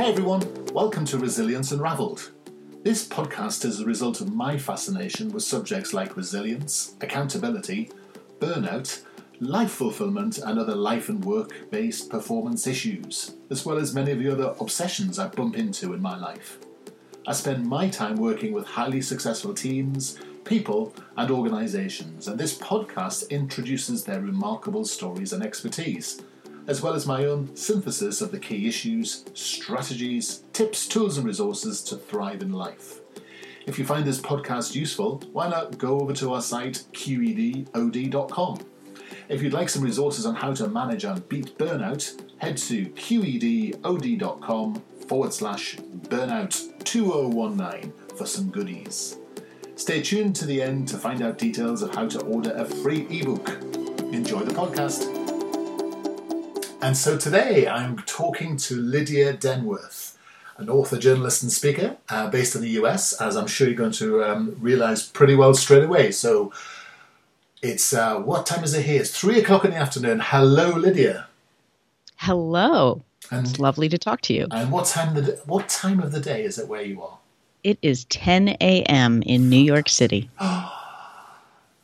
Hey everyone, welcome to Resilience Unraveled. This podcast is a result of my fascination with subjects like resilience, accountability, burnout, life fulfillment, and other life and work based performance issues, as well as many of the other obsessions I bump into in my life. I spend my time working with highly successful teams, people, and organizations, and this podcast introduces their remarkable stories and expertise, as well as my own synthesis of the key issues, strategies, tips, tools, and resources to thrive in life. If you find this podcast useful, why not go over to our site qedod.com. If you'd like some resources on how to manage and beat burnout, head to qedod.com forward slash burnout 2019 for some goodies. Stay tuned to the end to find out details of how to order a free ebook. Enjoy the podcast. And so today I'm talking to Lydia Denworth, an author, journalist, and speaker uh, based in the US, as I'm sure you're going to um, realize pretty well straight away. So it's uh, what time is it here? It's three o'clock in the afternoon. Hello, Lydia. Hello. And, it's lovely to talk to you. And what time the what time of the day is it where you are? It is 10 a.m. in New York City. I,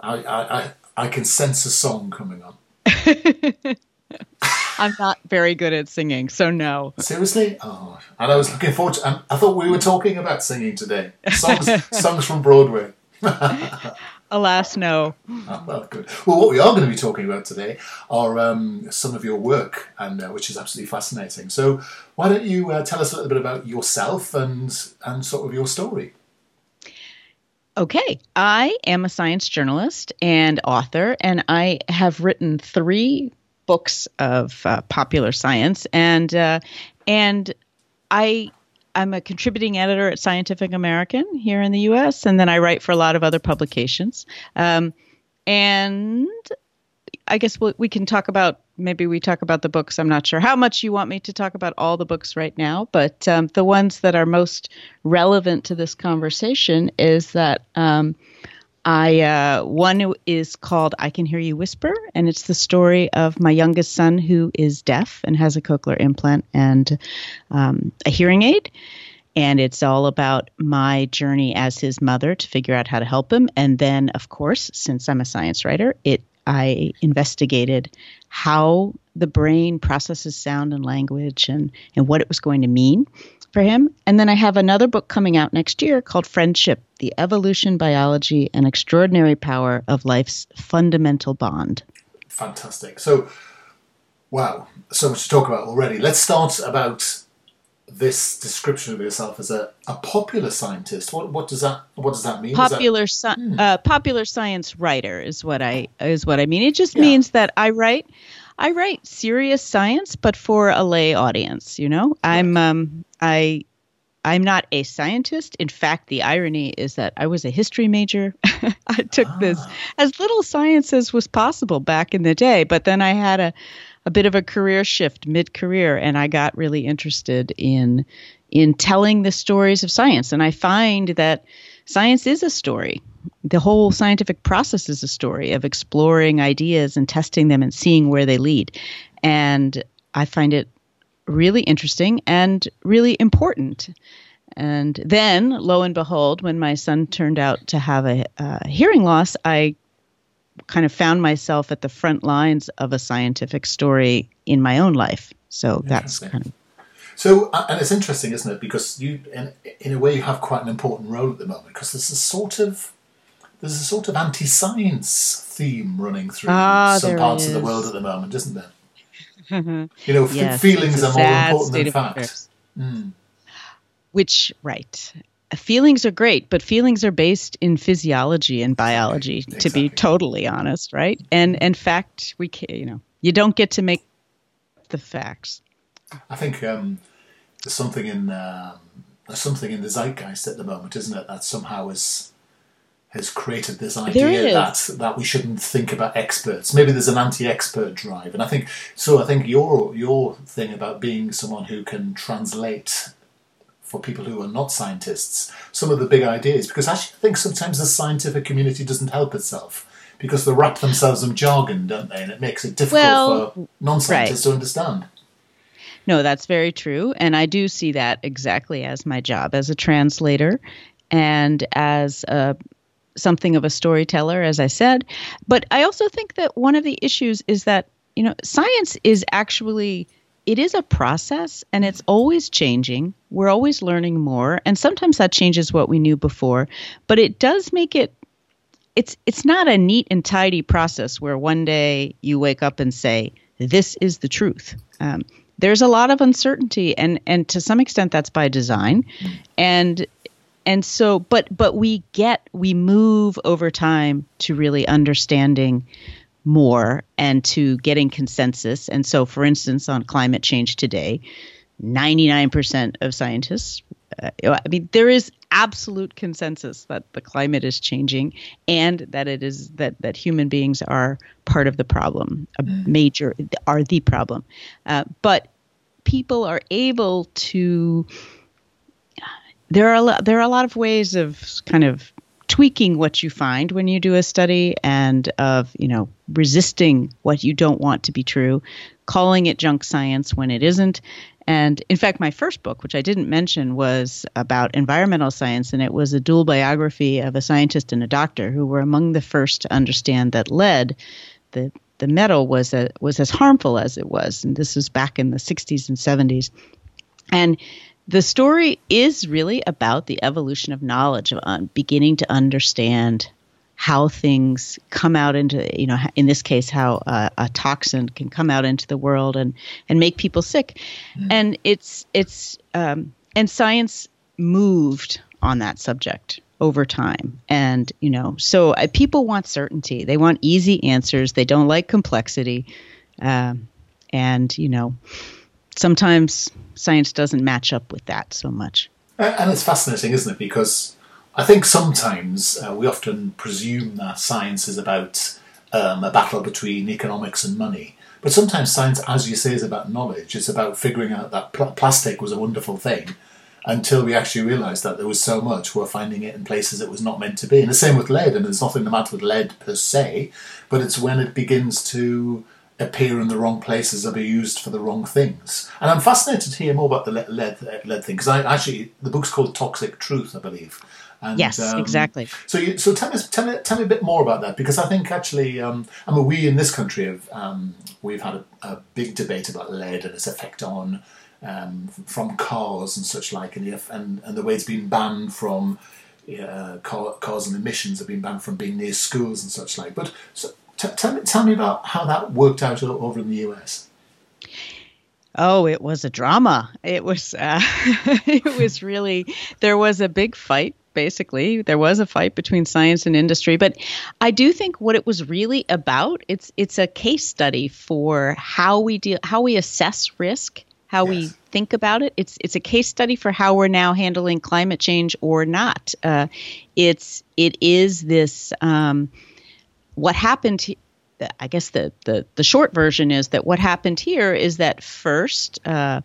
I, I, I can sense a song coming on. I'm not very good at singing, so no. Seriously? Oh, and I was looking forward to. Um, I thought we were talking about singing today. Songs, songs from Broadway. Alas, no. Oh, well, good. Well, what we are going to be talking about today are um, some of your work, and uh, which is absolutely fascinating. So, why don't you uh, tell us a little bit about yourself and and sort of your story? Okay, I am a science journalist and author, and I have written three books of uh, popular science, and uh, and I I'm a contributing editor at Scientific American here in the U.S., and then I write for a lot of other publications. Um, and I guess we, we can talk about maybe we talk about the books. I'm not sure how much you want me to talk about all the books right now, but um, the ones that are most relevant to this conversation is that um, I uh, one is called "I Can Hear You Whisper," and it's the story of my youngest son who is deaf and has a cochlear implant and um, a hearing aid. And it's all about my journey as his mother to figure out how to help him. And then, of course, since I'm a science writer, it I investigated how the brain processes sound and language and, and what it was going to mean for him. And then I have another book coming out next year called Friendship The Evolution, Biology, and Extraordinary Power of Life's Fundamental Bond. Fantastic. So, wow, so much to talk about already. Let's start about this description of yourself as a, a popular scientist. What, what does that what does that mean? Popular that, sci- hmm. uh, popular science writer is what I is what I mean. It just yeah. means that I write I write serious science, but for a lay audience. You know, I'm um, I I'm not a scientist. In fact, the irony is that I was a history major. I took ah. this as little science as was possible back in the day, but then I had a a bit of a career shift mid-career and I got really interested in in telling the stories of science and I find that science is a story the whole scientific process is a story of exploring ideas and testing them and seeing where they lead. And I find it really interesting and really important. And then, lo and behold, when my son turned out to have a, a hearing loss, I kind of found myself at the front lines of a scientific story in my own life. So that's kind of so, uh, and it's interesting, isn't it? Because you, in, in a way, you have quite an important role at the moment because there's a sort of there's a sort of anti-science theme running through ah, some parts is. of the world at the moment, isn't there? you know, yes, feelings are more important than facts. Mm. Which, right. Feelings are great, but feelings are based in physiology and biology, exactly. to be totally honest, right? And in fact, we can, you know, you don't get to make the facts. I think um, there's something in um, there's something in the zeitgeist at the moment, isn't it? That somehow is has created this idea that that we shouldn't think about experts. Maybe there's an anti-expert drive, and I think so. I think your your thing about being someone who can translate for people who are not scientists some of the big ideas, because actually I think sometimes the scientific community doesn't help itself because they wrap themselves in jargon, don't they, and it makes it difficult well, for non-scientists right. to understand. No, that's very true. And I do see that exactly as my job as a translator and as a, something of a storyteller, as I said. But I also think that one of the issues is that, you know, science is actually. It is a process and it's always changing. We're always learning more. And sometimes that changes what we knew before. But it does make it it's it's not a neat and tidy process where one day you wake up and say this is the truth. Um, there's a lot of uncertainty, and and to some extent that's by design, and and so but but we get we move over time to really understanding more and to getting consensus. And so, for instance, on climate change today, 99% of scientists I mean, there is absolute consensus that the climate is changing and that it is that that human beings are part of the problem, a mm. major are the problem. Uh, but people are able to. There are a lot, there are a lot of ways of kind of tweaking what you find when you do a study and of you know resisting what you don't want to be true calling it junk science when it isn't and in fact, my first book, which I didn't mention, was about environmental science, and it was a dual biography of a scientist and a doctor who were among the first to understand that lead, the the metal, was a, was as harmful as it was. And this was back in the 60s and 70s. And the story is really about the evolution of knowledge, of uh, beginning to understand how things come out into you know in this case how uh, a toxin can come out into the world and and make people sick. Mm. and it's it's um, and science moved on that subject over time. And you know so uh, people want certainty. They want easy answers. They don't like complexity. Um, and you know sometimes science doesn't match up with that so much. And it's fascinating isn't it? Because I think sometimes uh, we often presume that science is about um, a battle between economics and money. But sometimes science, as you say, is about knowledge. It's about figuring out that pl- plastic was a wonderful thing until we actually realised that there was so much, we're finding it in places it was not meant to be. And the same with lead, and there's nothing the matter with lead per se, but it's when it begins to appear in the wrong places or be used for the wrong things. And I'm fascinated to hear more about the lead, lead, lead thing, because I actually, the book's called Toxic Truth, I believe. And, yes, um, exactly. So, you, so tell me, tell me, tell me a bit more about that because I think actually, um, I mean, we in this country have um, we've had a, a, big debate about lead and its effect on um, from cars and such like, and, and and the way it's been banned from uh, car, cars and emissions have been banned from being near schools and such like. But so, t- tell me, tell me about how that worked out over in the US. Oh, it was a drama. It was uh, it was really there was a big fight basically there was a fight between science and industry but i do think what it was really about it's it's a case study for how we deal how we assess risk how yes. we think about it it's it's a case study for how we're now handling climate change or not uh, it's it is this um, what happened I guess the, the the short version is that what happened here is that first uh,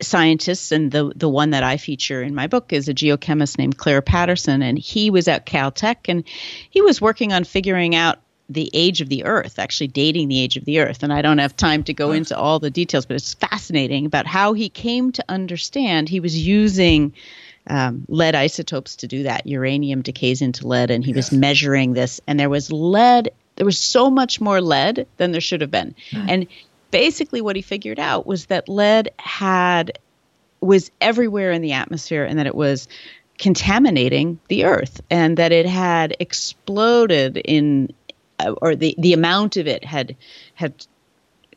scientists, and the the one that I feature in my book is a geochemist named Clair Patterson, and he was at Caltech, and he was working on figuring out the age of the Earth, actually dating the age of the Earth. And I don't have time to go into all the details, but it's fascinating about how he came to understand he was using. Um, lead isotopes to do that. Uranium decays into lead, and he yes. was measuring this, and there was lead. There was so much more lead than there should have been, mm. and basically what he figured out was that lead had was everywhere in the atmosphere and that it was contaminating the earth and that it had exploded in uh, or the the amount of it had had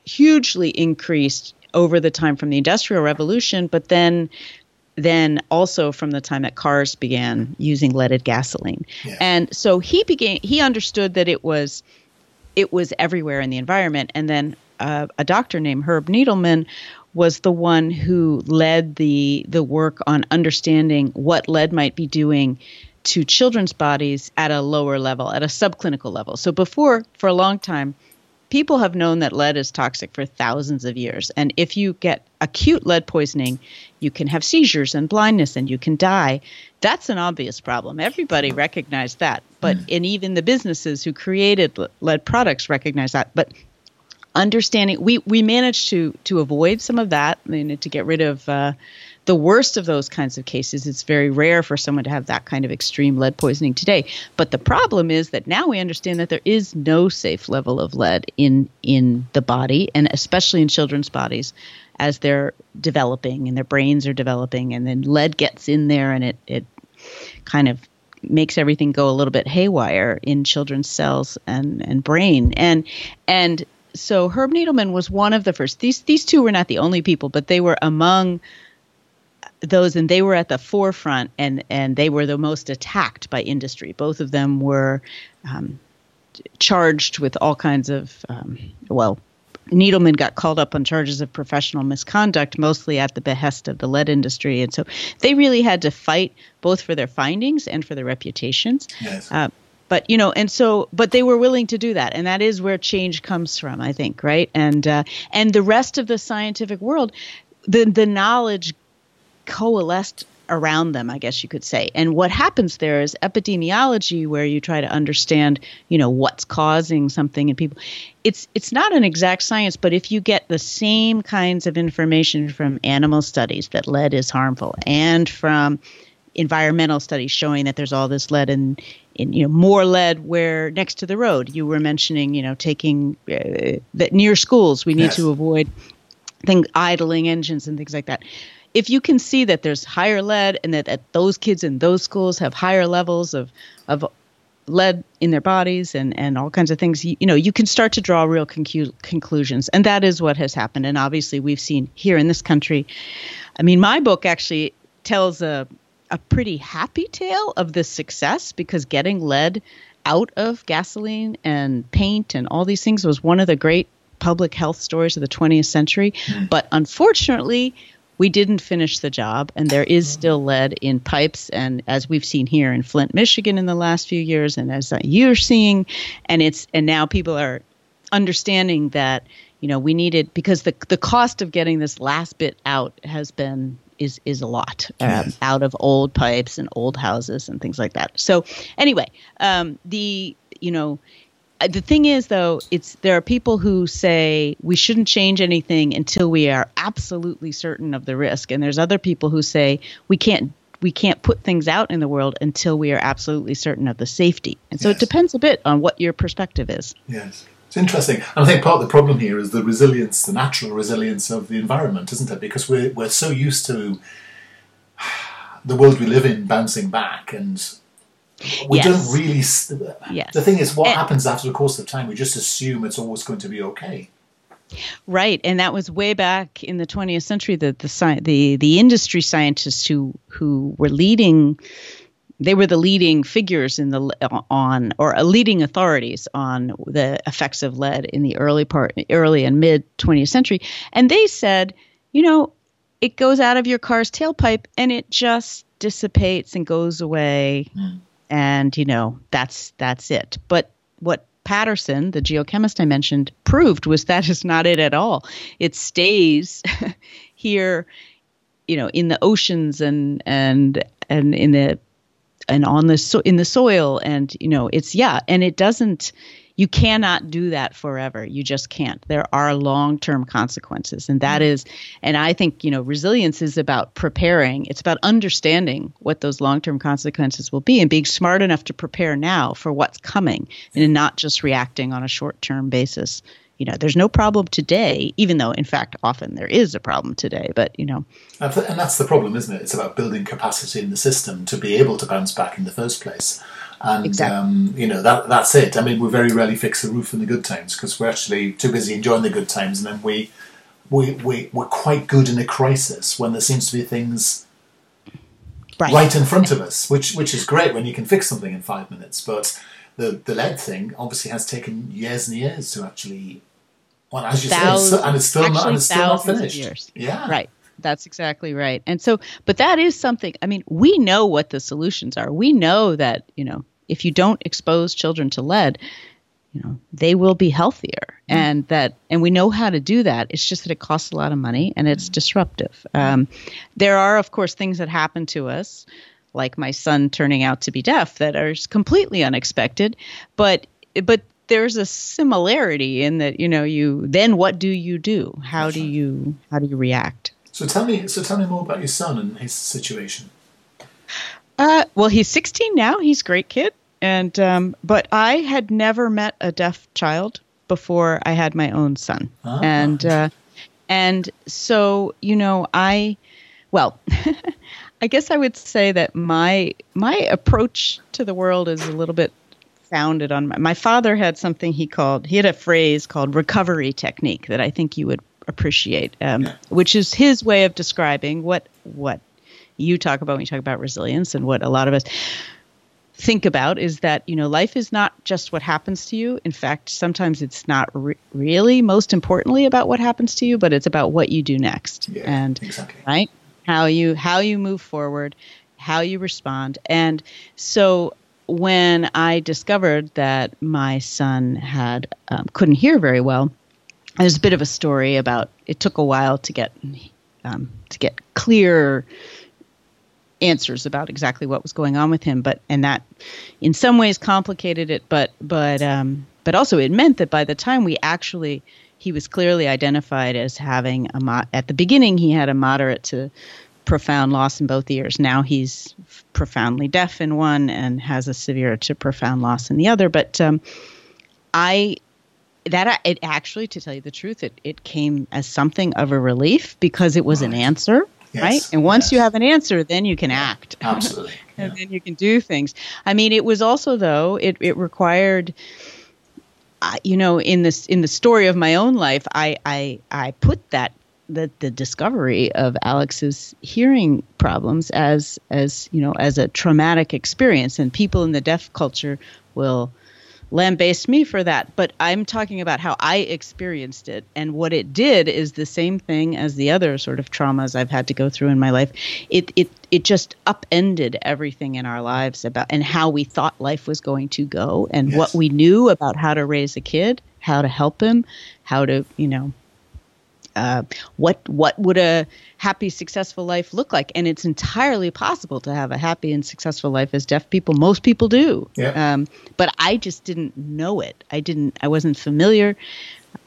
hugely increased over the time from the industrial revolution but then then also from the time that cars began using leaded gasoline yeah. and so he began he understood that it was it was everywhere in the environment and then uh, a doctor named Herb Needleman was the one who led the the work on understanding what lead might be doing to children's bodies at a lower level, at a subclinical level. So before, for a long time, people have known that lead is toxic for thousands of years. And if you get acute lead poisoning, you can have seizures and blindness and you can die. That's an obvious problem. Everybody recognized that. But mm. and even the businesses who created lead products recognize that. But understanding we we managed to to avoid some of that I mean, to get rid of uh, the worst of those kinds of cases. It's very rare for someone to have that kind of extreme lead poisoning today. But the problem is that now we understand that there is no safe level of lead in in the body, and especially in children's bodies as they're developing and their brains are developing, and then lead gets in there and it it kind of makes everything go a little bit haywire in children's cells and and brain and and so Herb Needleman was one of the first. These these two were not the only people, but they were among those and they were at the forefront and and they were the most attacked by industry both of them were um, charged with all kinds of um, well Needleman got called up on charges of professional misconduct, mostly at the behest of the lead industry. And so they really had to fight both for their findings and for their reputations. Yes. Uh, but you know and so but they were willing to do that and that is where change comes from i think right and uh, and the rest of the scientific world the the knowledge coalesced around them i guess you could say. And what happens there is epidemiology where you try to understand you know what's causing something in people. It's it's not an exact science but if you get the same kinds of information from animal studies that lead is harmful and from environmental studies showing that there's all this lead in, in you know more lead where next to the road. You were mentioning you know taking uh, that near schools we need yes. to avoid thing idling engines and things like that if you can see that there's higher lead and that, that those kids in those schools have higher levels of of lead in their bodies and and all kinds of things you, you know you can start to draw real concu- conclusions. And that is what has happened. And obviously we've seen here in this country i mean my book actually tells a a pretty happy tale of the success because getting lead out of gasoline and paint and all these things was one of the great public health stories of the 20th century. Mm. but unfortunately we didn't finish the job, and there is still lead in pipes. And as we've seen here in Flint, Michigan, in the last few years, and as you're seeing, and it's and now people are understanding that you know we needed because the the cost of getting this last bit out has been is is a lot um, yes. out of old pipes and old houses and things like that. So anyway, um, the you know Uh, the thing is though it's there are people who say we shouldn't change anything until we are absolutely certain of the risk. And there's other people who say we can't we can't put things out in the world until we are absolutely certain of the safety. And so yes. it depends a bit on what your perspective is. Yes. It's interesting. And i think part of the problem here is the resilience the natural resilience of the environment isn't it? Because we're, we're so used to the world we live in bouncing back and we yes. don't really. Yes. The thing is, what and, happens after the course of time? We just assume it's always going to be okay. Right, and that was way back in the 20th century. That the the the the industry scientists who who were leading, they were the leading figures in the on or leading authorities on the effects of lead in the early part, early and mid 20th century, and they said, you know, it goes out of your car's tailpipe and it just dissipates and goes away. Mm and you know that's that's it. But what patterson the geochemist i mentioned proved was that is not it at all. It stays here you know in the oceans and and and in the and on the so in the soil. And you know it's yeah and it doesn't you cannot do that forever. You just can't. There are long term consequences. And that mm-hmm. and I think, you know, resilience is about preparing, it's about understanding what those long term consequences will be and being smart enough to prepare now for what's coming and not just reacting on a short term basis you know there's no problem today even though in fact often there is a problem today but you know and that's the problem isn't it it's about building capacity in the system to be able to bounce back in the first place and exactly. um, you know that that's it. I mean, we very rarely fix the roof in the good times because we're actually too busy enjoying the good times, and then we we we we're quite good in a crisis when there seems to be things right, right in front of us, which which is great when you can fix something in five minutes. But the the lead thing obviously has taken years and years to actually. Well, as you say, and it's still not, and it's still not finished. Yeah, right. That's exactly right. And so, but that is something, I mean, we know what the solutions are. We know that, you know, if you don't expose children to lead, you know, they will be healthier. Mm-hmm. And that, and we know how to do that. It's just that it costs a lot of money and it's mm-hmm. disruptive. Um, there are, of course, things that happen to us, like my son turning out to be deaf, that are completely unexpected. But, but there's a similarity in that you know you then what do you do? How do you how do you react? So tell me so tell me more about your son and his situation. Uh, well, he's 16 now. He's a great kid, and um, but I had never met a deaf child before I had my own son, ah, and uh, and so you know I, well. I guess I would say that my my approach to the world is a little bit founded on my, my father had something he called he had a phrase called recovery technique that I think you would appreciate, um, yeah. which is his way of describing what what you talk about when you talk about resilience and what a lot of us think about is that you know life is not just what happens to you in fact sometimes it's not re- really most importantly about what happens to you but it's about what you do next yeah, and exactly. right how you how you move forward how you respond and so when i discovered that my son had um, couldn't hear very well there's a bit of a story about it took a while to get um, to get clear answers about exactly what was going on with him but and that in some ways complicated it but but um, but also it meant that by the time we actually he was clearly identified as having a mo- at the beginning he had a moderate to profound loss in both ears. Now he's profoundly deaf in one and has a severe to profound loss in the other but um, i that it actually to tell you the truth it, it came as something of a relief because it was right. an answer yes. right? And once yes. you have an answer, then you can act. Absolutely. and then you can do things. I mean, it was also though it it required. Uh, you know, in this in the story of my own life, I I I put that the the discovery of Alex's hearing problems as as you know as a traumatic experience, and people in the deaf culture will lambaste me for that, but I'm talking about how I experienced it. And what it did is the same thing as the other sort of traumas I've had to go through in my life. It it it just upended everything in our lives about and how we thought life was going to go and yes. what we knew about how to raise a kid, how to help him, how to, you know, uh, what what would a happy successful life look like? And it's entirely possible to have a happy and successful life as deaf people most people do. Yeah. um, but i just didn't know it. I didn't i wasn't familiar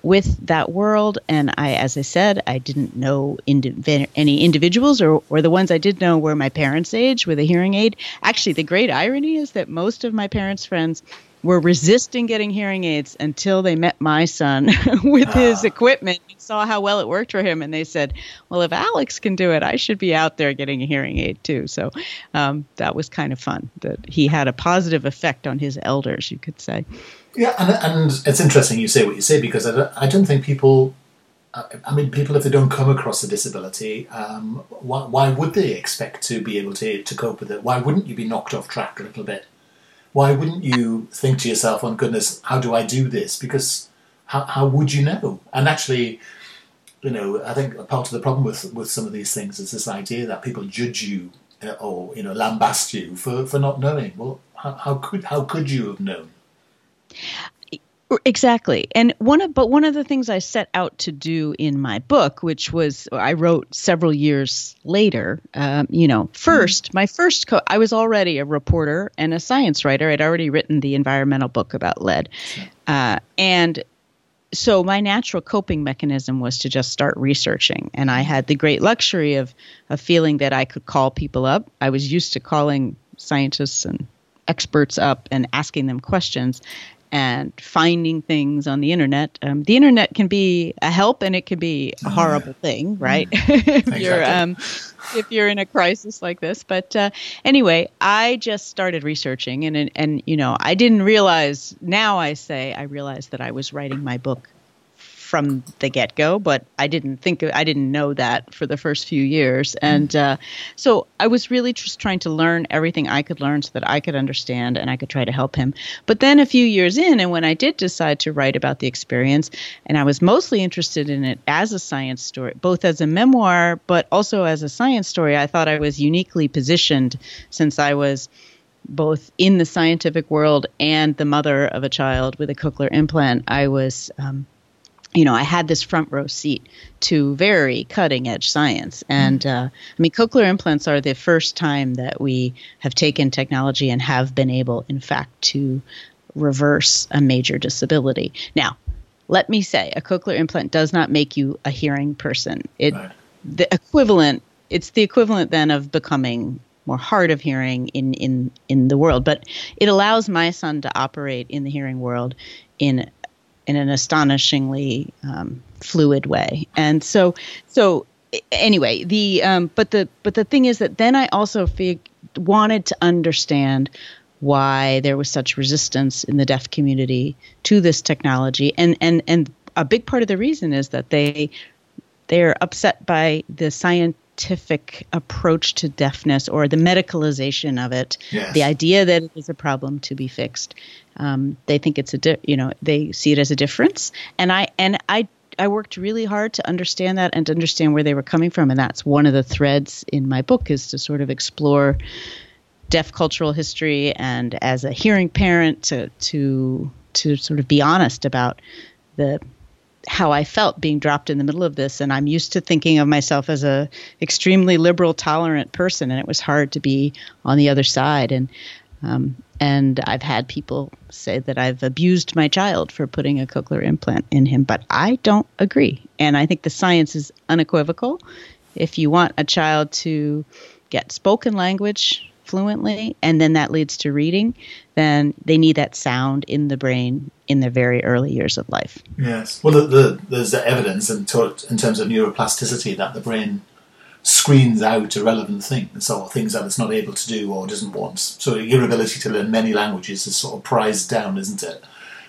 with that world. And i as i said i didn't know indi- any individuals or, or the ones i did know were my parents age with a hearing aid. Actually the great irony is that most of my parents friends were resisting getting hearing aids until they met my son with uh. his equipment and saw how well it worked for him. And they said, well, if Alex can do it, I should be out there getting a hearing aid too. So um, that was kind of fun that he had a positive effect on his elders, you could say. Yeah, and, and it's interesting you say what you say because I don't, I don't think people. I mean, people, if they don't come across a disability, um, why, why would they expect to be able to, to cope with it? Why wouldn't you be knocked off track a little bit? Why wouldn't you think to yourself, "On oh, goodness, how do I do this?" Because how how would you know? And actually, you know, I think part of the problem with with some of these things is this idea that people judge you uh, or you know lambast you for for not knowing. Well, how, how could how could you have known? Exactly. And one of but one of the things I set out to do in my book, which was I wrote several years later, um, you know, 1st mm-hmm. my first co- I was already a reporter and a science writer. I'd already written the environmental book about lead. Uh, and so my natural coping mechanism was to just start researching and i had the great luxury of of feeling that i could call people up i was used to calling scientists and experts up and asking them questions and finding things on the internet. Um, the internet can be a help and it can be a horrible thing, right? Mm. if exactly. you're um, if you're in a crisis like this. But uh, anyway, I just started researching, and and you know, I didn't realize. Now I say I realized that I was writing my book from the get go, but I didn't think I didn't know that for the first few years, mm-hmm. and uh, so I was really just trying to learn everything I could learn so that I could understand and I could try to help him. But then a few years in, and when I did decide to write about the experience, and I was mostly interested in it as a science story, both as a memoir but also as a science story, I thought I was uniquely positioned since I was both in the scientific world and the mother of a child with a cochlear implant, I was um, you know, I had this front row seat to very cutting edge science. And uh, I mean, cochlear implants are the first time that we have taken technology and have been able, in fact, to reverse a major disability. Now, let me say, a cochlear implant does not make you a hearing person. It right. the equivalent. It's the equivalent then of becoming more hard of hearing in in in the world, but it allows my son to operate in the hearing world in in an astonishingly um, fluid way. And so so anyway, the um, but the but the thing is that then I also fig- wanted to understand why there was such resistance in the deaf community to this technology and and and a big part of the reason is that they they're upset by the scientific approach to deafness or the medicalization of it yes. the idea that it is a problem to be fixed um, they think it's a di- you know they see it as a difference and i and i I worked really hard to understand that and to understand where they were coming from, and that's one of the threads in my book is to sort of explore deaf cultural history and as a hearing parent to to to sort of be honest about the how I felt being dropped in the middle of this and I'm used to thinking of myself as a extremely liberal tolerant person and it was hard to be on the other side and um, and I've had people say that I've abused my child for putting a cochlear implant in him, but I don't agree. And I think the science is unequivocal. If you want a child to get spoken language fluently and then that leads to reading, then they need that sound in the brain in the very early years of life. Yes. Well, the, the, there's evidence in, in terms of neuroplasticity that the brain screens out irrelevant things or things that it's not able to do or doesn't want. So your ability to learn many languages is sort of prized down, isn't it?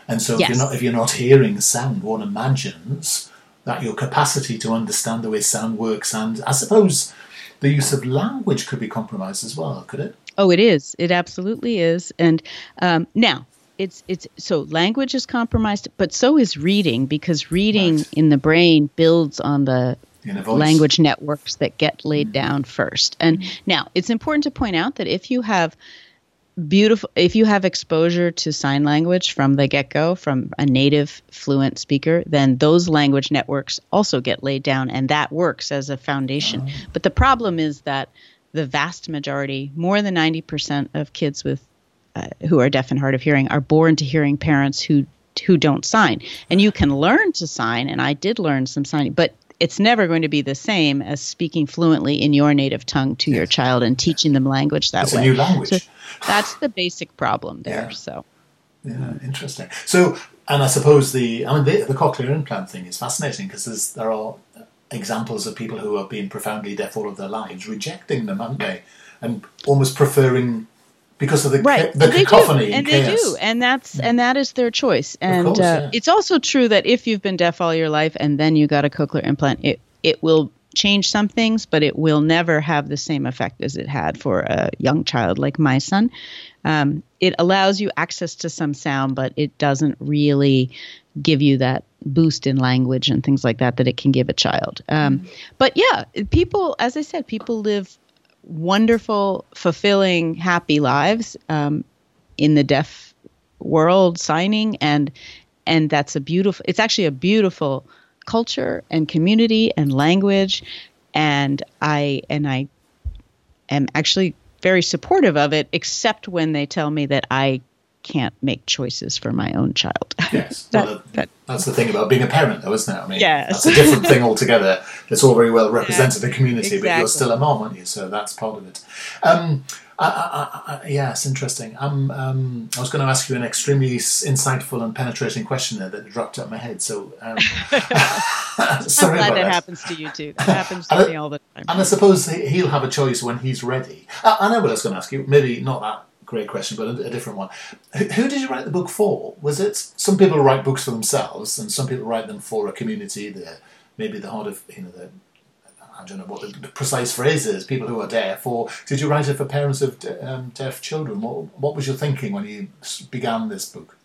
And so yes. if you're not if you're not hearing sound, one imagines that your capacity to understand the way sound works and I suppose the use of language could be compromised as well, could it? Oh, it is. It absolutely is. And um, now, it's it's so language is compromised, but so is reading because reading right. in the brain builds on the language networks that get laid mm-hmm. down first. And mm-hmm. now it's important to point out that if you have beautiful if you have exposure to sign language from the get-go from a native fluent speaker then those language networks also get laid down and that works as a foundation. But the problem is that the vast majority more than 90% of kids with uh, who are deaf and hard of hearing are born to hearing parents who who don't sign. And you can learn to sign and i did learn some signing but it's never going to be the same as speaking fluently in your native tongue to yes. your child and teaching them language that it's way. a new language. So that's the basic problem there. Yeah. So. Yeah, interesting. So, and I suppose the I mean the, the cochlear implant thing is fascinating because there are examples of people who have been profoundly deaf all of their lives rejecting them, haven't they? And almost preferring because of the right. the they cacophony do. and chaos. they do and that's and that is their choice and course, uh, yeah. it's also true that if you've been deaf all your life and then you got a cochlear implant it it will change some things but it will never have the same effect as it had for a young child like my son um, it allows you access to some sound but it doesn't really give you that boost in language and things like that that it can give a child um, mm-hmm. but yeah people as i said people live wonderful, fulfilling, happy lives um, in the deaf world signing and and that's a beautiful it's actually a beautiful culture and community and language. And i and i am actually very supportive of it except when they tell me that i can't make choices for my own child. Yes, that, well, that, that's the thing about being a parent, though, isn't it? I mean, yes. that's a different thing altogether. It's all very well represented yeah, in the community, exactly. but you're still a mom, aren't you? So that's part of it. Um, I, I, I, yes, interesting. Um, um, I was going to ask you an extremely insightful and penetrating question there that dropped out of my head. So um, sorry I'm glad that, that, happens to you too. That happens to me all the time. And I suppose he'll have a choice when he's ready. I, I know what I was going to ask you. Maybe not that great question, but a, a different one. Who, who, did you write the book for? Was it some people write books for themselves, and some people write them for a community? The maybe the heart of you know the I don't know what the precise phrase is. People who are deaf, or did you write it for parents of um, deaf children? What, what was your thinking when you began this book?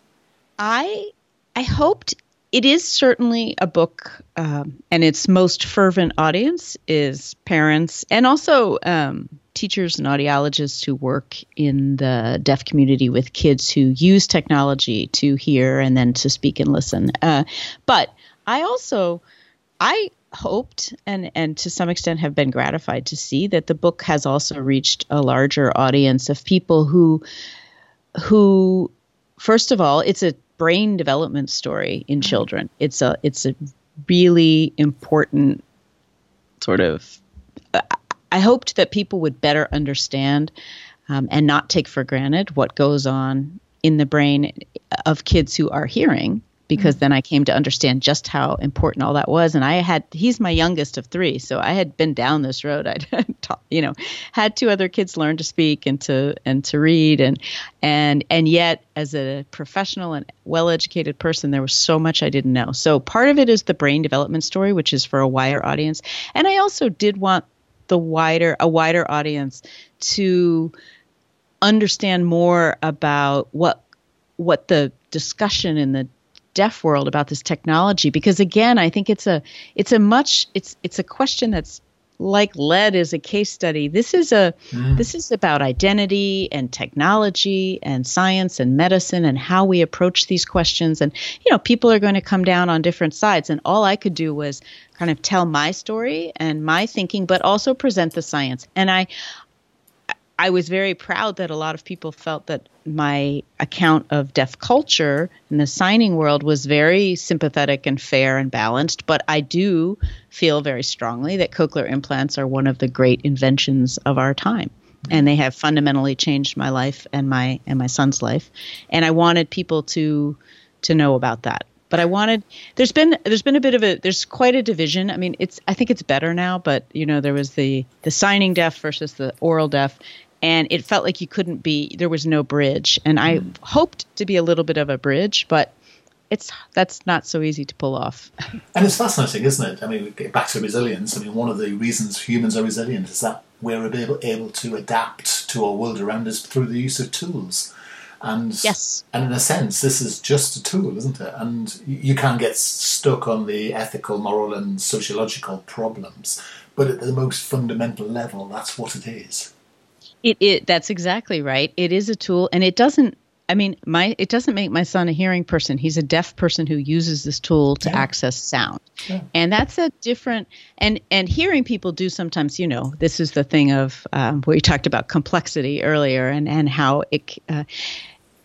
I I hoped it is certainly a book, um, and its most fervent audience is parents and also um, teachers and audiologists who work in the deaf community with kids who use technology to hear and then to speak and listen. Uh, but I also, I hoped and and to some extent have been gratified to see that the book has also reached a larger audience of people who who first of all, it's a brain development story in children. It's a it's a really important sort of. I hoped that people would better understand um, and not take for granted what goes on in the brain of kids who are hearing because mm-hmm. then I came to understand just how important all that was. And I had, he's my youngest of three. So I had been down this road. I'd, taught, you know, had two other kids learn to speak and to, and to read. And, and, and yet as a professional and well-educated person, there was so much I didn't know. So part of it is the brain development story, which is for a wider audience. And I also did want the wider, a wider audience to understand more about what, what the discussion in the deaf world about this technology because again i think it's a it's a much it's it's a question that's like lead is a case study this is a mm. this is about identity and technology and science and medicine and how we approach these questions. And you know people are going to come down on different sides. And all i could do was kind of tell my story and my thinking but also present the science. And i I was very proud that a lot of people felt that my account of deaf culture in the signing world was very sympathetic and fair and balanced. But I do feel very strongly that cochlear implants are one of the great inventions of our time. And they have fundamentally changed my life and my and my son's life. And I wanted people to to know about that but I wanted there's been there's been a bit of a there's quite a division. I mean, it's I think it's better now, but you know, there was the the signing deaf versus the oral deaf and it felt like you couldn't be there was no bridge. And i mm. hoped to be a little bit of a bridge but it's that's not so easy to pull off. And it's fascinating isn't it? I mean get back to resilience. I mean one of the reasons humans are resilient is that we're able, able to adapt to our world around us through the use of tools. And yes. and in a sense this is just a tool isn't it? And you can get stuck on the ethical moral and sociological problems but at the most fundamental level that's what it is it, it that's exactly right. It is a tool, and it doesn't. I mean, my it doesn't make my son a hearing person. He's a deaf person who uses this tool to yeah. access sound, yeah. and that's a different. And and hearing people do sometimes. You know, this is the thing of um, where you talked about complexity earlier, and and how it. Uh,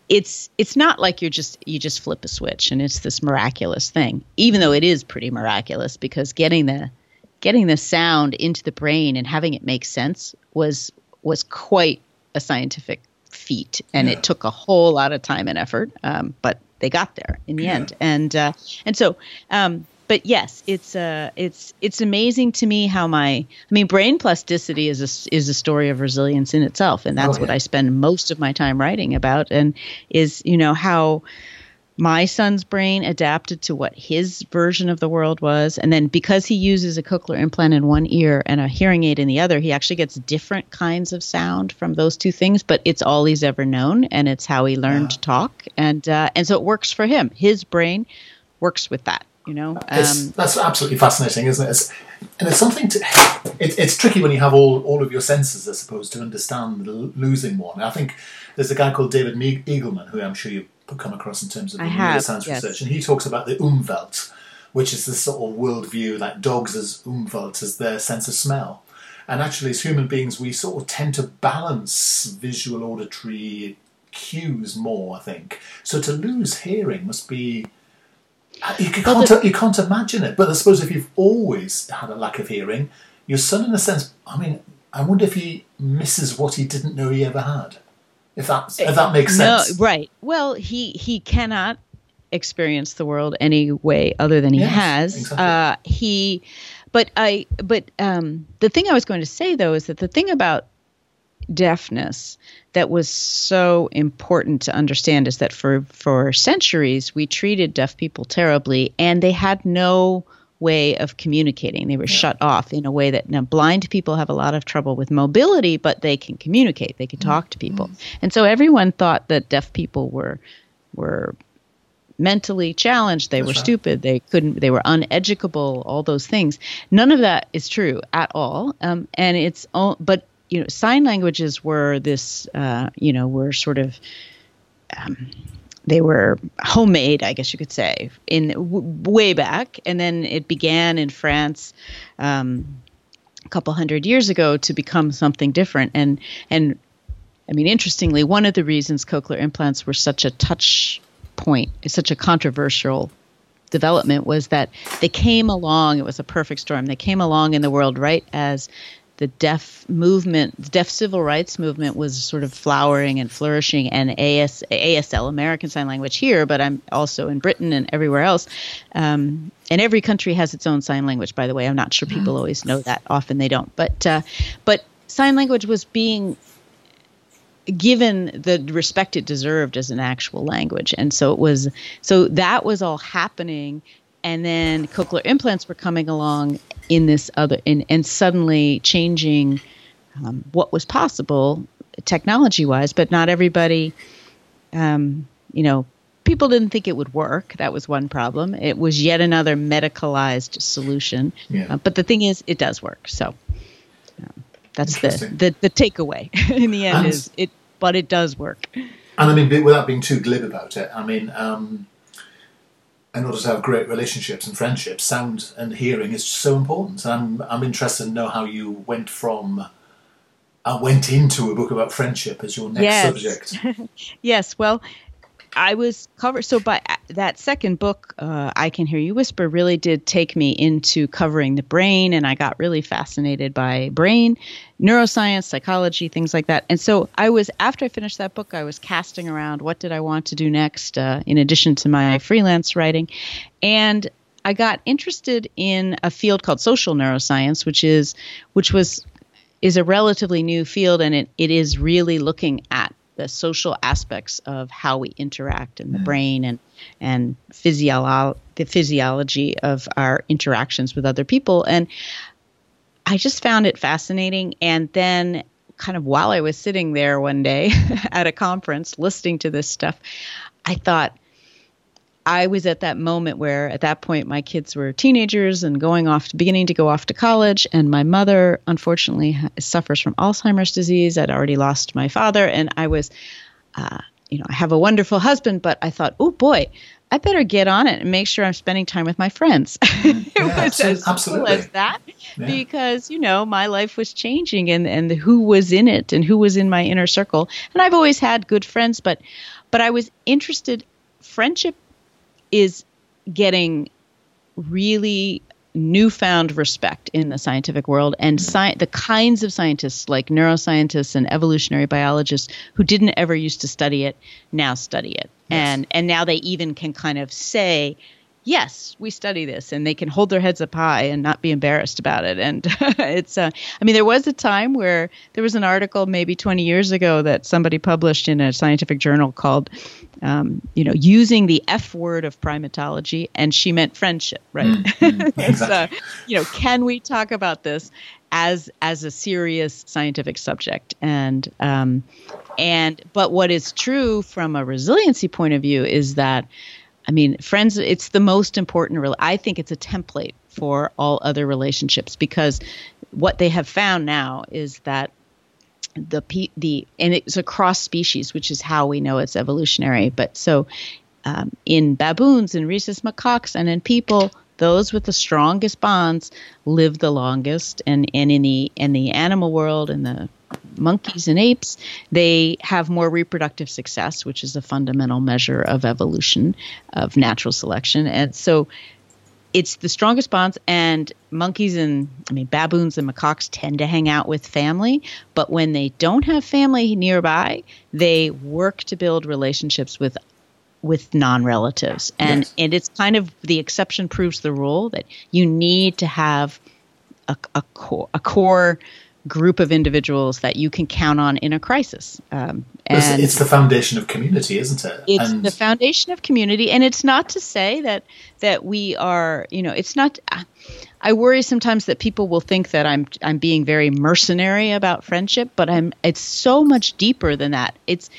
it's it's not like you're just you just flip a switch and it's this miraculous thing even though it is pretty miraculous because getting the getting the sound into the brain and having it make sense was was quite a scientific feat, and yeah. it took a whole lot of time and effort. Um, but they got there in the yeah. end, and uh, and so. Um, but yes, it's uh, it's it's amazing to me how my I mean, brain plasticity is a is a story of resilience in itself, and that's oh, yeah. what I spend most of my time writing about, and is you know how my son's brain adapted to what his version of the world was. And then because he uses a cochlear implant in one ear and a hearing aid in the other, he actually gets different kinds of sound from those two things. But it's all he's ever known, and it's how he learned to talk. And uh, and so it works for him. His brain works with that. You know, um, that's absolutely fascinating, isn't it? It's, and it's something to. It, it's tricky when you have all all of your senses, I suppose, to understand losing one. I think there's a guy called David Eagleman, who I'm sure you come across in terms of neuroscience yes. research, and he talks about the Umwelt, which is this sort of worldview that dogs as Umwelt as their sense of smell. And actually, as human beings, we sort of tend to balance visual, auditory cues more. I think so. To lose hearing must be uh, you can't the, you can't imagine it. But I suppose if you've always had a lack of hearing, your son, in a sense, I mean, I wonder if he misses what he didn't know he ever had. If that if that makes sense. No, right. Well, he he cannot experience the world any way other than he yes, has. Exactly. Uh, he, but I, but um, the thing I was going to say though is that the thing about deafness that was so important to understand is that for for centuries we treated deaf people terribly and they had no way of communicating. They were shut off in a way that now blind people have a lot of trouble with mobility, but they can communicate. They can mm-hmm. talk to people. Mm-hmm. And so everyone thought that deaf people were were mentally challenged they That's were right. stupid they couldn't they were uneducable all those things none of that is true at all um, and it's all but you know sign languages were this uh, you know were sort of um, they were homemade, I guess you could say, in w- way back, and then it began in France um, a couple hundred years ago to become something different. And and I mean, interestingly, one of the reasons cochlear implants were such a touch point, such a controversial development was that they came along, it was a perfect storm. They came along in the world right as the deaf movement, the deaf civil rights movement was sort of flowering and flourishing, and AS, ASL, American Sign Language here, but I'm also in Britain and everywhere else. Um, and every country has its own sign language, by the way. I'm not sure people always know that. Often they don't. But, uh, but sign language was being given the respect it deserved as an actual language. And so it was, so that was all happening. And then cochlear implants were coming along in this other, in, and suddenly changing um, what was possible technology wise, but not everybody, um, you know, people didn't think it would work. That was one problem. It was yet another medicalized solution. Yeah. Uh, but the thing is, it does work. So. Um, that's the, the the takeaway in the end and, is it, but it does work. And I mean, without being too glib about it, I mean, um, in order to have great relationships and friendships, sound and hearing is so important. And I'm I'm interested to know how you went from. I uh, went into a book about friendship as your next yes. subject. yes, well, I was covered. So, by uh, that second book, uh, I Can Hear You Whisper, really did take me into covering the brain. And I got really fascinated by brain, neuroscience, psychology, things like that. And so, I was, after I finished that book, I was casting around what did I want to do next, uh, in addition to my freelance writing. And I got interested in a field called social neuroscience, which is, which was, is a relatively new field, and it, it is really looking at the social aspects of how we interact in the brain and and physiolo- the physiology of our interactions with other people. And I just found it fascinating. And then kind of while I was sitting there one day at a conference listening to this stuff I thought I was at that moment where, at that point, my kids were teenagers and going off, to, beginning to go off to college. And my mother, unfortunately, suffers from Alzheimer's disease. I'd already lost my father, and I was, uh, you know, I have a wonderful husband, but I thought, oh boy, I better get on it and make sure I'm spending time with my friends. it yeah, was as simple as that yeah. because, you know, my life was changing and, and who was in it and who was in my inner circle. And I've always had good friends, but but I was interested friendship is getting really newfound respect in the scientific world and sci- the kinds of scientists like neuroscientists and evolutionary biologists who didn't ever used to study it now study it yes. and and now they even can kind of say yes, we study this, and they can hold their heads up high and not be embarrassed about it. And it's, uh, I mean, there was a time where there was an article maybe 20 years ago that somebody published in a scientific journal called, um, you know, using the F word of primatology, and she meant friendship, right? Mm, mm, exactly. so, you know, can we talk about this? As, as a serious scientific subject and um, and but what is true from a resiliency point of view is that I mean, friends, it's the most important. I think it's a template for all other relationships because what they have found now is that the the and it's across species, which is how we know it's evolutionary. But so um, in baboons and rhesus macaques and in people, those with the strongest bonds live the longest. And and in the in the animal world and the monkeys and apes, they have more reproductive success, which is a fundamental measure of evolution, of natural selection. And so it's the strongest bonds and monkeys and i mean baboons and macaques tend to hang out with family but when they don't have family nearby they work to build relationships with with non-relatives and yes. and it's kind of the exception proves the rule that you need to have a, a core a core group of individuals that you can count on in a crisis. Um, and it's the foundation of community, isn't it? It's and the foundation of community, and it's not to say that that we are, you know, it's not. I worry sometimes that people will think that I'm I'm being very mercenary about friendship, but I'm. It's so much deeper than that. It's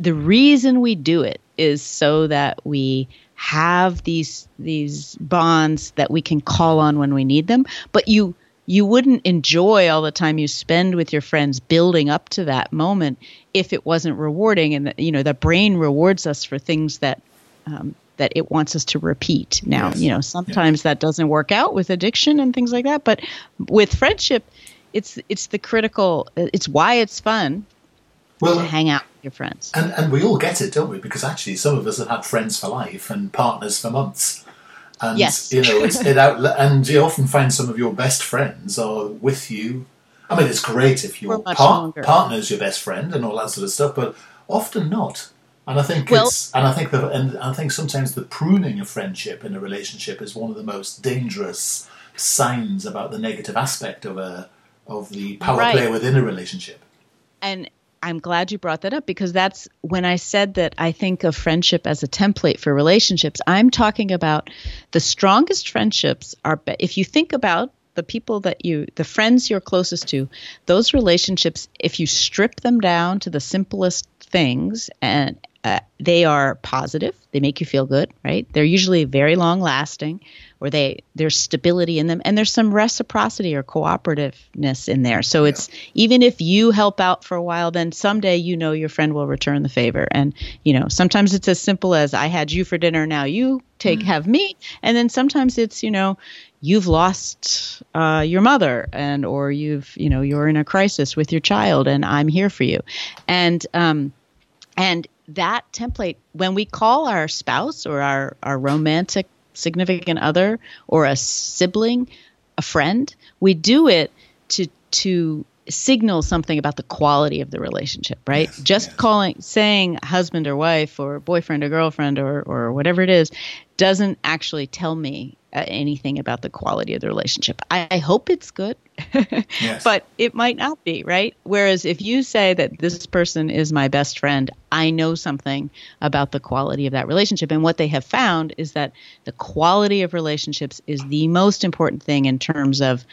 the reason we do it is so that we have these these bonds that we can call on when we need them. But you you wouldn't enjoy all the time you spend with your friends building up to that moment if it wasn't rewarding and you know the brain rewards us for things that um, that it wants us to repeat now yes. you know sometimes that doesn't work out with addiction and things like that but with friendship it's it's the critical it's why it's fun well, to hang out with your friends. And, and we all get it, don't we? Because actually, some of us have had friends for life and partners for months. And, yes. you know, it's, it out, and you often find some of your best friends are with you. I mean, it's great if your par- partner's your best friend and all that sort of stuff, but often not. And I think well, it's, and I think that, and I think sometimes the pruning of friendship in a relationship is one of the most dangerous signs about the negative aspect of a of the power right. play within a relationship. And I'm glad you brought that up because that's when I said that I think of friendship as a template for relationships. I'm talking about the strongest friendships are if you think about the people that you the friends you're closest to, those relationships if you strip them down to the simplest things and uh, they are positive, they make you feel good, right? They're usually very long lasting or they there's stability in them and there's some reciprocity or cooperativeness in there so yeah. it's even if you help out for a while then someday you know your friend will return the favor and you know sometimes it's as simple as i had you for dinner now you take mm-hmm. have me and then sometimes it's you know you've lost uh, your mother and or you've you know you're in a crisis with your child and i'm here for you and um and that template when we call our spouse or our our romantic significant other or a sibling, a friend. We do it to to signal something about the quality of the relationship, right? Yes, Just yes. calling saying husband or wife or boyfriend or girlfriend or or whatever it is doesn't actually tell me uh, anything about the quality of the relationship. I, I hope it's good, yes. but it might not be, right? Whereas if you say that this person is my best friend, I know something about the quality of that relationship. And what they have found is that the quality of relationships is the most important thing in terms of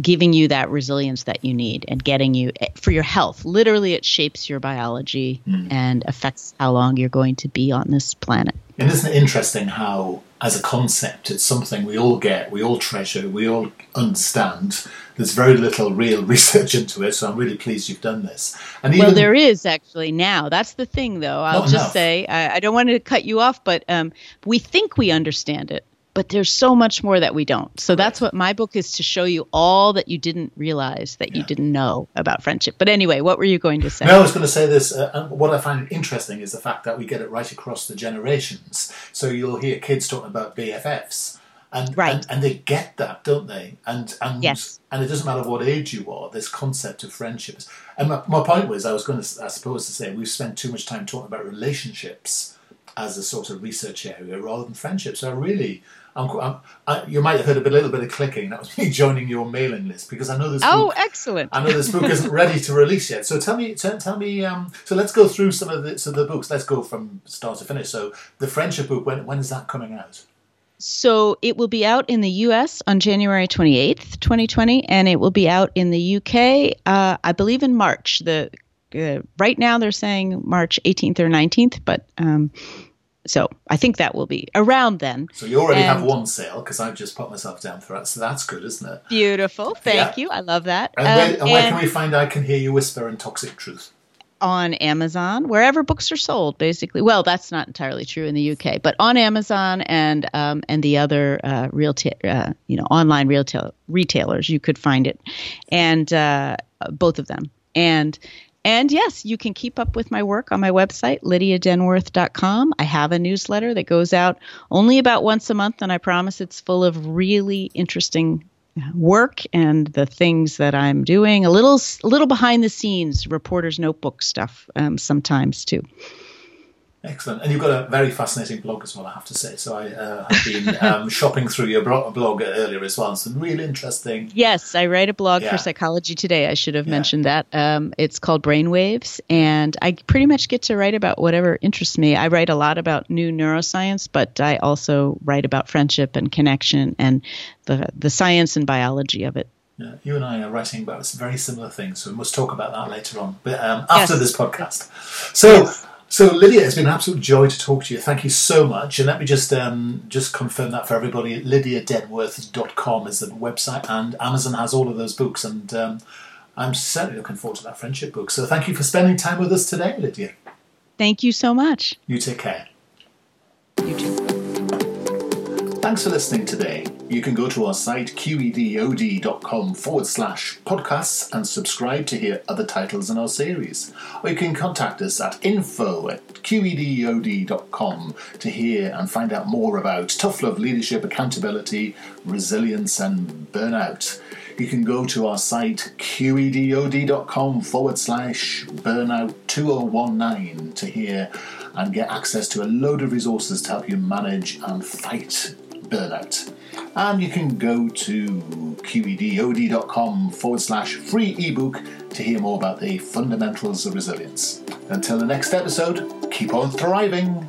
giving you that resilience that you need and getting you eh, for your health. Literally, it shapes your biology mm. and affects how long you're going to be on this planet. And isn't it interesting how, as a concept, it's something we all get, we all treasure, we all understand. There's very little real research into it, so I'm really pleased you've done this. And even, well, there is actually now. That's the thing, though. I'll just enough. say I, I, don't want to cut you off, but um, we think we understand it but there's so much more that we don't. So that's what my book is to show you all that you didn't realize that yeah. you didn't know about friendship. But anyway, what were you going to say? No, I was going to say this. Uh, what I find interesting is the fact that we get it right across the generations. So you'll hear kids talking about BFFs. And, right. and, and they get that, don't they? And and yes. and it doesn't matter what age you are. This concept of friendships. And my, my point was, I was going to, I suppose, to say we've spent too much time talking about relationships as a sort of research area rather than friendships. So really, I'm, I'm, I, you might have heard a, bit, a little bit of clicking. That was me joining your mailing list because I know this. Oh, book, excellent! I know this book isn't ready to release yet. So tell me, tell, tell me. Um, so let's go through some of the some of the books. Let's go from start to finish. So the friendship book. When when is that coming out? So it will be out in the U.S. on January 28th, 2020, and it will be out in the U.K. Uh, I believe in March. The uh, right now they're saying March 18th or 19th, but um, so I think that will be around then. So you already and have one sale because I've just put myself down for that. So that's good, isn't it? Beautiful. Thank yeah. you. I love that. And, um, where, and where can we find I Can Hear You Whisper and Toxic Truth? On Amazon, wherever books are sold, basically. Well, that's not entirely true in the UK, but on Amazon and um, and the other uh, real, uh, you know, online retail retailers, you could find it, and uh, both of them. And and yes, you can keep up with my work on my website, lydiadenworth.com. I have a newsletter that goes out only about once a month, and I promise it's full of really interesting work and the things that I'm doing. A little, a little behind the scenes, reporter's notebook stuff um, sometimes too. Excellent. And you've got a very fascinating blog as well, I have to say. So I uh, have been um, shopping through your blog earlier as well. Some really interesting. Yes, I write a blog yeah. for Psychology Today. I should have yeah. mentioned that. Um, it's called Brainwaves, and I pretty much get to write about whatever interests me. I write a lot about new neuroscience, but I also write about friendship and connection and the, the science and biology of it. Yeah, you and I are writing about very similar things, so we must talk about that later on, but um, after yes. this podcast. So, yes. So Lydia, it's been an absolute joy to talk to you. Thank you so much. And let me just um, just confirm that for everybody. LydiaDenworth.com is the website, and Amazon has all of those books. And um, I'm certainly looking forward to that friendship book. So thank you for spending time with us today, Lydia. Thank you so much. You take care. You too. Thanks for listening today. You can go to our site qedod.com forward slash podcasts and subscribe to hear other titles in our series. Or you can contact us at info at qedod.com to hear and find out more about tough love, leadership, accountability, resilience, and burnout. You can go to our site qedod.com forward slash burnout 2019 to hear and get access to a load of resources to help you manage and fight burnout. And you can go to qedod.com forward slash free ebook to hear more about the fundamentals of resilience. Until the next episode, keep on thriving.